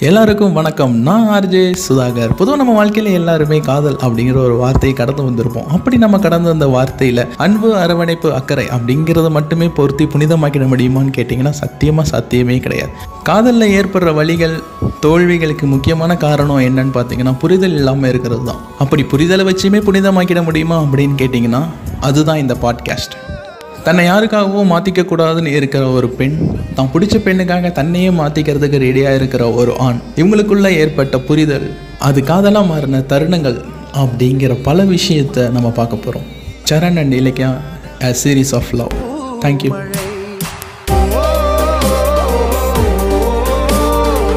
எல்லாருக்கும் வணக்கம். நான் ஆர்ஜே சுதாகர். பொதுவாக நம்ம வாழ்க்கையில் எல்லாருமே காதல் அப்படிங்கிற ஒரு வார்த்தையை கடந்து வந்திருப்போம். அப்படி நம்ம கடந்து வந்த வார்த்தையில் அன்பு அரவணைப்பு அக்கறை அப்படிங்கிறத மட்டுமே பொருத்தி புனிதமாக்கிட முடியுமான்னு கேட்டிங்கன்னா சத்தியமாக சாத்தியமே கிடையாது. காதலில் ஏற்படுற வழிகள் தோல்விகளுக்கு முக்கியமான காரணம் என்னன்னு பார்த்தீங்கன்னா புரிதல் இல்லாமல் இருக்கிறது தான். அப்படி புரிதலை வச்சுமே புனிதமாக்கிட முடியுமா அப்படின்னு கேட்டிங்கன்னா அதுதான் இந்த பாட்காஸ்ட் தன்னை யாருக்காகவும் மாற்றிக்க கூடாதுன்னு இருக்கிற ஒரு பெண் தான் பிடிச்ச பெண்ணுக்காக தன்னையே மாற்றிக்கிறதுக்கு ரெடியாக இருக்கிற ஒரு ஆண் இவங்களுக்குள்ள ஏற்பட்ட புரிதல் அது காதலாக மாறின தருணங்கள் அப்படிங்கிற பல விஷயத்தை நம்ம பார்க்க போகிறோம் Charan and Ilakkiya a series of love thank you